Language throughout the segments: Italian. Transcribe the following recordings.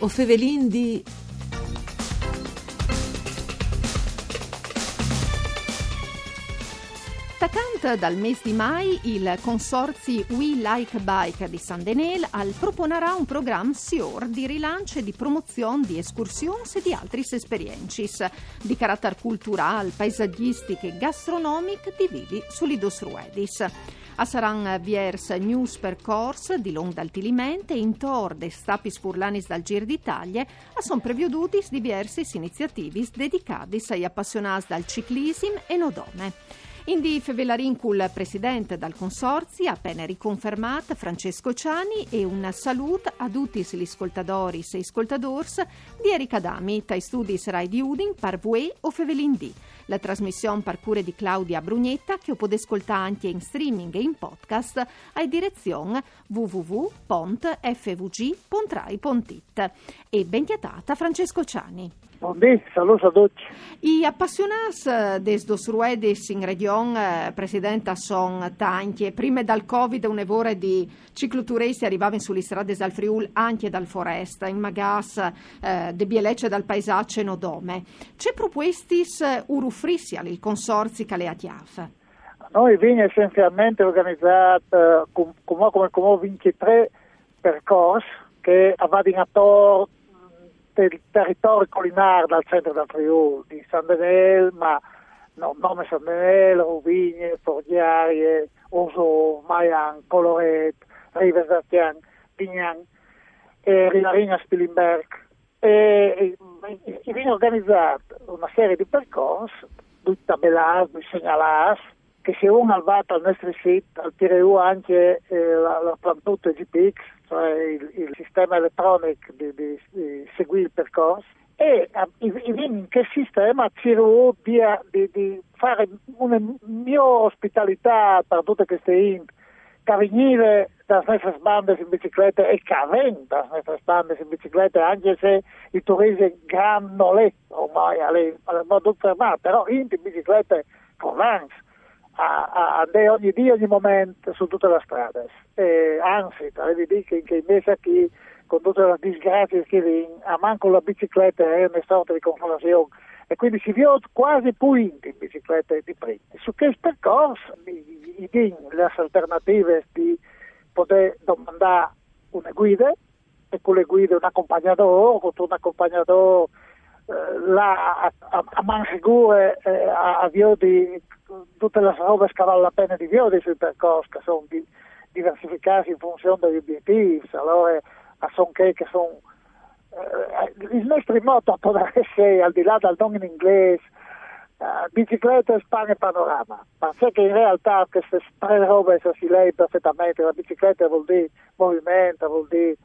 O Fevelin di... Stacant dal mese di mai, il consorzi We Like Bike di San Denel al proponerà un programma SIOR di rilancio e di promozione di escursioni e di altri esperiences di carattere culturale, paesaggistiche e gastronomiche di vivi sull'Idos Ruedis. A saran viers news percorse di long dal Tilimente in tor de stapis furlanis dal Gir d'Italia a son previodutis diversi iniziativi dedicati agli appassionati dal ciclismo e nodome. Indi Fevellarincul, presidente dal consorzio, appena riconfermato Francesco Ciani e un saluto a tutti gli ascoltatori e ascoltadors di Erika Dami, tai studi Rai di Udin, Parvue o Fevelindì. La trasmissione par cure di Claudia Brugnetta che potete ascoltare anche in streaming e in podcast a direzione www.pontfvg.rai.it. E ben chiatata Francesco Ciani. Buondì, saluto a tutti. I appassionati des dos ruedes in regione, eh, Presidente, sono tanti. Prima dal Covid un'evore di cicloturisti arrivavano sulle strade dal Friul anche dal Foresta, in Magas, eh, de Bielecce dal paesaggio Nodome. C'è propuestis urufrissi il consorzi Caleatiaf? Noi viene essenzialmente organizzato come, come, come 23 percorsi che vanno attorno del territorio collinare dal centro del Friuli, di San Denel, ma no, nome San Denel, Rovigne, Forgiarie, Oso, Maian, Coloret, Rives Pignan, e Rinarina Spilimberg. E, e, e viene organizzata una serie di percorsi, tutti tabellati, segnalati, che se uno va al nostro sito, al TRU anche eh, la, la plantute GPX, cioè il, il sistema elettronico di, di, di seguire il percorso, e in che sistema ci di, di, fare una mia ospitalità per tutte queste int, che venire dalle nostre bande in bicicletta e che vengono dalle nostre bande in bicicletta, anche se il turismo è ormai alle, alle modo fermato, però in bicicletta con l'ANS a, a, ogni dia, ogni momento su tutte le strade. E, anzi, devi dire che, che invece qui, con tutte le disgrazie che vengono, a manco la bicicletta è una sorta di conformazione e quindi si vede quasi più in bicicletta di prima. Su questo percorso, i, i, le alternative di poter domandare una guida e con le guide un accompagnatore, con un accompagnatore eh, là a, a, a man sicure eh, a, a di tutte le robe che vale la pena di vedere sui percorsi che sono di, diversificati in funzione degli obiettivi, allora sono che, che sono eh, il nostro motto può essere al di là del nome in inglese uh, bicicletta, Spagna e panorama. Ma sai che in realtà queste tre robe si lei perfettamente la bicicletta vuol dire movimento vuol dire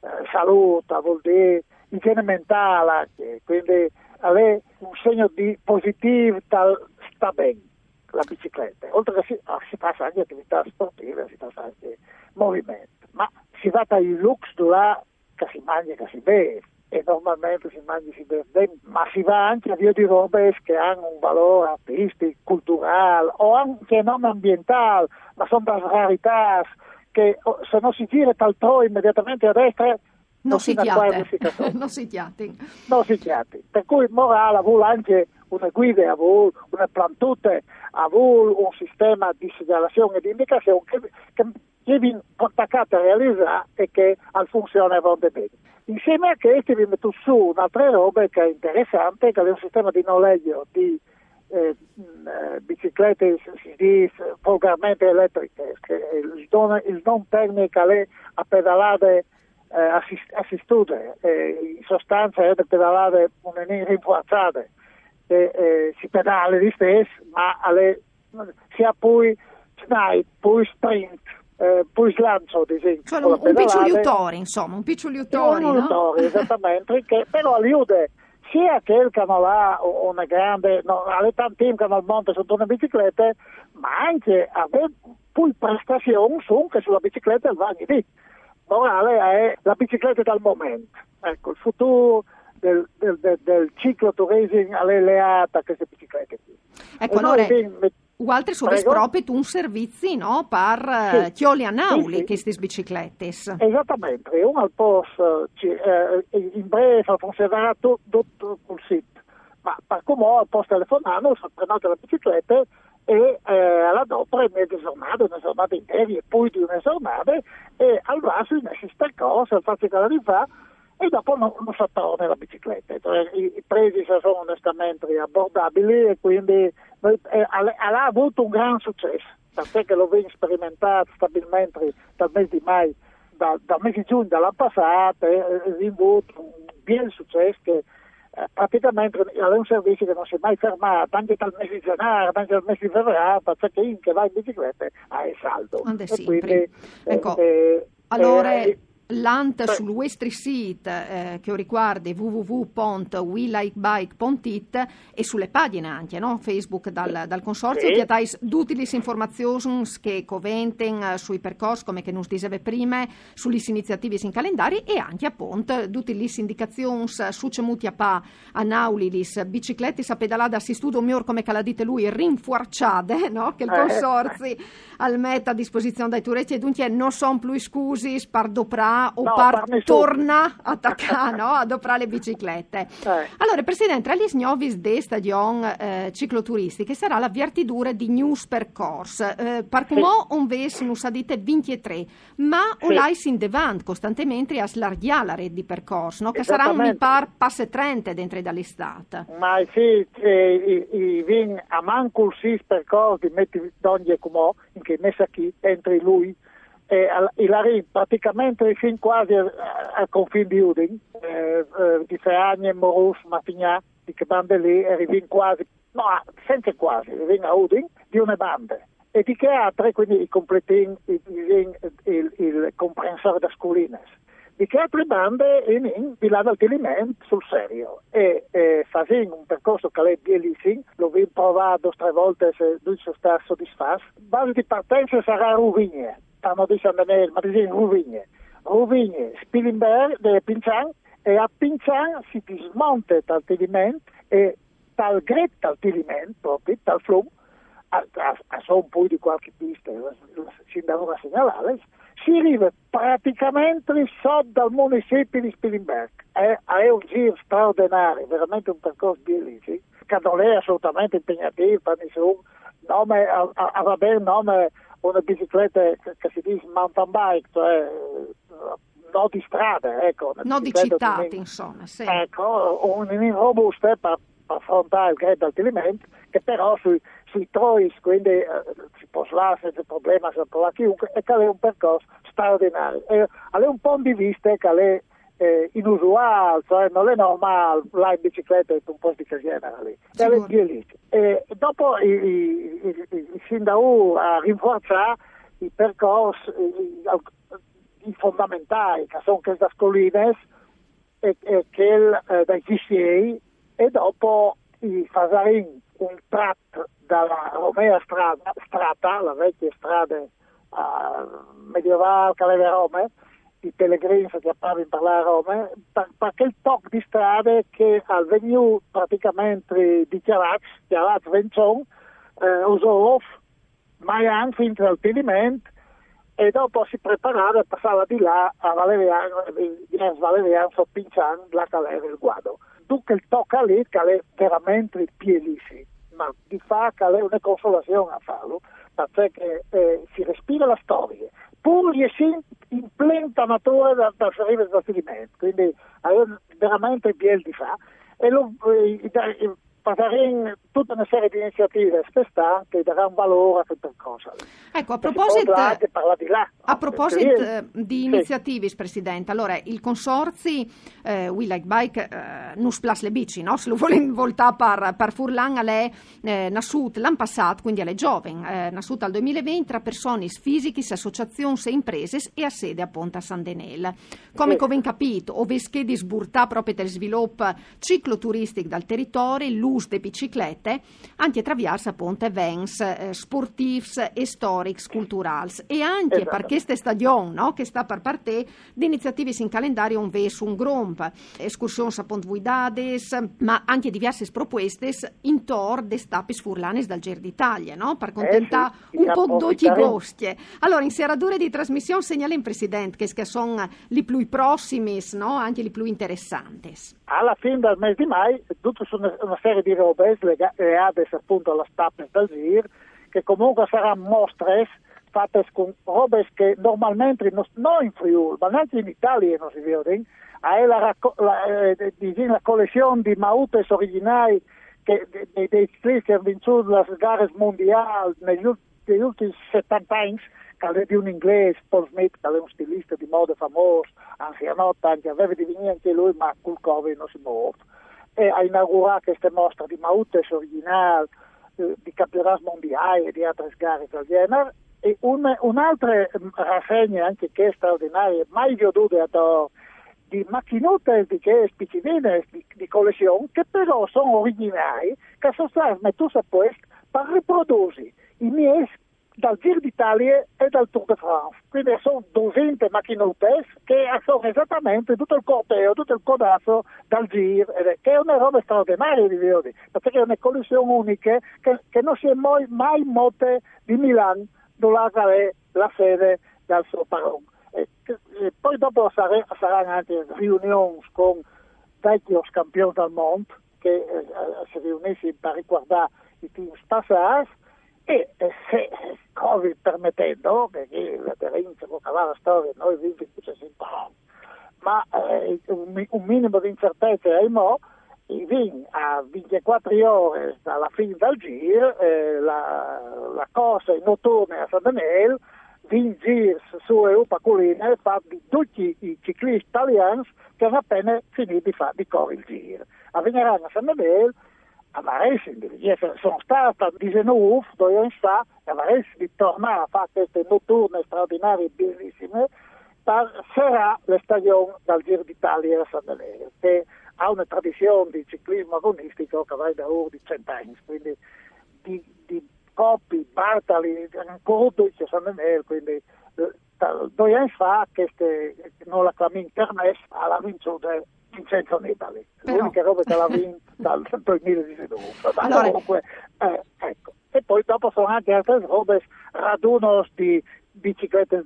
eh, salute vuol dire igiene mentale quindi avere un segno di positivo sta bene la bicicletta, oltre che si, oh, si passa anche attività sportive, si passa anche movimento, ma si va dai lux là che si mangia che si beve e normalmente si mangia e si beve ma si va anche a via di robe che hanno un valore artistico, culturale o anche non ambientale, ma sono delle rarità che oh, se non si gira tal tro immediatamente a destra non si chiate, non si chiati. Non si chiati. Per cui morale vuole anche una guida, vuole una plantute, vuole un sistema di segnalazione e di indicazione che, che viene attaccato a realizzare e che funziona bene. Insieme a questo vi metto su un'altra roba che è interessante, che è un sistema di noleggio di eh, eh biciclette di vulgarmente elettriche, che il, don, il non tecnico è a pedalare eh, assist, assistute, eh, in sostanza è da pedalare una rinforzata, eh, eh, si pedala di stesso, ma alle, sia poi snai, poi sprint, eh, poi slancio, ad esempio. Cioè un, un piccioliutore, insomma, un piccioliutore, Un piccioliutore, no? esattamente, che però aiuta sia che che hanno là una grande, no, alle hanno al monte sotto una bicicletta, ma anche avere poi prestazioni su che sulla bicicletta va lì morale è la bicicletta dal momento. Ecco, il futuro del, del, del, del cicloturismo alleato a queste biciclette qui. Ecco, allora... Ualtre sono proprio un servizi no, per sì. chioli a nauli sì, sì. queste biciclette. Esattamente, un al posto eh, in breve funzionerà tutto, sul sito, ma per come al posto telefonare, prendete la bicicletta e eh, alla dopo mezza giornata, una giornata intera e poi di una giornata e al vaso in questa cosa, faccio che la rifà e dopo non, non si torna la bicicletta. I, I prezzi sono onestamente abbordabili e quindi noi, eh, ha, avuto un gran successo, perché lo abbiamo sperimentato stabilmente dal mese di mai, da, dal mese di giugno dell'anno passato e abbiamo avuto un bel successo che eh, praticamente è un servizio che non si è mai fermato, anche dal mese di gennaio, anche dal mese di febbraio, perché chi che va in bicicletta ha il saldo. Quindi, eh, ecco, eh, allora... Eh, L'ANT Beh. sul Westry Site eh, che riguarda www.welikebike.it e sulle pagine anche, no? Facebook dal, dal consorzio, sì. che dai le informazioni che coventen eh, sui percorsi, come che non diceva prima, sulle iniziative in calendari e anche appunto le indicazioni su cemuti a pa a biciclette a pedalare da si studio miglior come che la dite lui, rinfuarciate, no? Che il eh. consorzio eh. al metta a disposizione dai turetti e dunque non sono più scusi, spardopra o no, par torna a attaccare, no? ad operare le biciclette. Eh. Allora, Presidente, agli snovis de stagion eh, cicloturistiche sarà la viartidura di News Percorse. Eh, per come sì. un ves sa dite 23, ma sì. o l'hai in devant costantemente a slarghiare la rete di percorso, no? che sarà un par passe 30 dentro dall'estate. Ma sì, i, i vin a manco il percorsi metti d'ogni e come in che messa qui entri lui e Ilari praticamente fin quasi al confine di Udin, eh, eh, di Feagne, Morus, Matigna, di che bande lì, arrivi quasi, no, senza quasi, arrivi a Udin, di una bande. E di che altre, quindi i completin, il, il, il, il comprensore da scolines. Di che altre bande in, in Vilano Altiliment sul serio. E eh, facendo un percorso che è bellissimo, l'ho provato tre volte se lui si sta soddisfatto. Base di partenza sarà Ruvigne dicendo nel Madrid Ruvigne. Ruvigne, Spilimberg deve Pincian e a Pincian si dismonta dal tiliment e dal gret dal tiliment, proprio dal flum, a, a, a son poi di qualche pista, si devono segnalare, si arriva praticamente sotto dal municipio di Spilimberg. È, è, un giro straordinario, veramente un percorso bellissimo, che non è assolutamente impegnativo, per nessun nome, a, a, a va bene nome una bicicletta che si dice mountain bike, cioè non di strada, ecco. Non di città, insomma, sì. Ecco, un robusta per, per affrontare il grado altimento, che però sui, sui trois, quindi eh, si può fare senza problema, si può chiunque, e che è un percorso straordinario. E ha un punto di vista che è eh, inusuale, cioè non è normale là in bicicletta in un posto di genere lì, è lì. E dopo i, i, i, i sindaco a rinforzare i percorsi i, i, fondamentali, che sono queste scoline e, e che eh, dai GCA e dopo i fasarin un tratto dalla Romea strada, strata, la vecchia strada uh, medievale che aveva Roma, i pellegrini che parlavano parlare a Roma, perché il tocco di strade che al venuto praticamente dichiarato, dichiarato Vencion, eh, usò mai anche finito al pedimento e dopo si preparava e passava di là a Valeriano, a Valeriano Soppinciano, la calera il guado. Dunque il tocca lì che è veramente pienissimo, ma di fatto è una consolazione a farlo, perché eh, si respira la storia, pur riuscendo in plena natura da, da arrivare al trasferimento, quindi è veramente pieno di fa. E lo, eh, faremo tutta una serie di iniziative quest'anno che daranno valore a quel percorso. Ecco, a proposito, di, là, a proposito eh, di iniziative, sì. Presidente, allora il consorzi eh, We Like Bike eh, Nus Plus le bici, no? se lo vuole voltare per, per Furlan alle eh, Nasut l'anno passato, quindi alle giovani, eh, Nasut al 2020 tra persone fisiche, associazioni e imprese e a sede a San Denel. Come sì. ben capito, ove di sburtà proprio per sviluppo cicloturistico dal territorio, l'uso delle biciclette parte anche attraverso appunto events eh, sportivi e storici, culturali e anche Esatto. per queste stagioni no, che sta per parte di iniziative in calendario un ves un gromp, escursioni appunto guidades, ma anche diverse proposte intorno de stapis furlanes dal Gir d'Italia, no? per contentare sì, un po' d'occhi approfittaremo. gostie. Allora, in serradure di trasmissione segnala in Presidente che, che sono li più prossimi, no? anche li più interessanti. alla fine del mese di mai tutta su una, una serie di robe lega- legate appunto alla Stappen del Gir che comunque saranno mostre fatte con robe che normalmente non, non in Friuli ma neanche in Italia non si vedono è la, racco- la, eh, di- di- la collezione di mautes originali dei ciclisti che hanno vinto le gare mondiali negli, ult- negli ultimi 70 anni che è di un inglese, Paul Smith, che è un stilista di moda famoso, anzianotto, anche aveva di venire anche lui, ma col Covid non si morto. E ha inaugurato queste mostre di mautes originali, eh, di campionati mondiali e di altre gare genere. E un, un'altra eh, rassegna, anche che è straordinaria, mai veduta a di macchinotte di che spiccine di, di collezione che però sono originali che sono state messe a per riprodursi i miei dal Giro d'Italia e dal Tour de France. Quindi sono 200 macchinotte che sono esattamente tutto il corteo, tutto il codazo dal Giro, che è una roba straordinaria di vedere, perché è una collezione unica che, che non si è mai, mai molte di Milano, dove è la sede del suo parone. E poi dopo sare- saranno anche riunioni con vecchi campioni del mondo che eh, si riuniscono per riguardare i team passati e se Covid permettendo, perché la può cavare la storia, noi vivi si impara, ma eh, un, un minimo di incertezza è mo, i vin a 24 ore dalla fine del giro, eh, la, la cosa in notturna a San Daniele, vin girs su Europa Colline fatti di tutti i ciclisti italiani che hanno appena finito di fare di correre il giro. A Vignerano a San Daniele a Varese, sono stata 19 due anni fa, a Varese di tornare a fare queste notturne straordinarie bellissime, per- sarà la stagione del Giro d'Italia a San Daniele, che ha una tradizione di ciclismo agonistico che va da ora di cent'anni, quindi di, di Coppi, Bartali, ancora 12 a San Daniele, quindi eh, due anni fa queste, non la clamin Kermesse alla vinciuta Vincenzo Nibali, l'unica roba che l'ha vinta dal 2019. Ma Allora- comunque, eh, ecco. E poi dopo sono anche altre robe, raduno di biciclette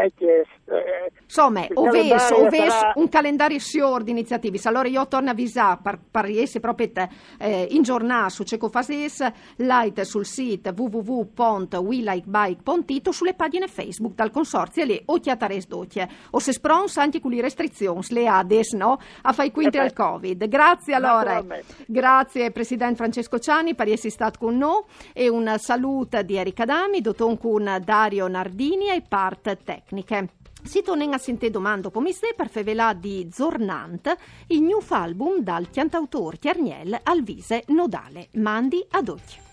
vecchie. eh, Insomma, calendario oves sarà- un calendario di iniziative. Allora io torno a avvisare per, per riesce proprio eh, in giornata su Cecofases, light sul sito www.welikebike.it o sulle pagine Facebook dal consorzio e le occhiatares d'occhie. O se sprons anche con le restrizioni, le ades, no? A fai quinti Eh al Covid. Grazie allora. Grazie Presidente Francesco Ciani per essere stato con noi e un saluto di Erika Dami, dottor con Dario Nardini e part tecniche. Si torna a sentire domando pomiste per fevelà di Zornant, il new album dal cantautore Chiarniel al vise nodale. Mandi ad occhio.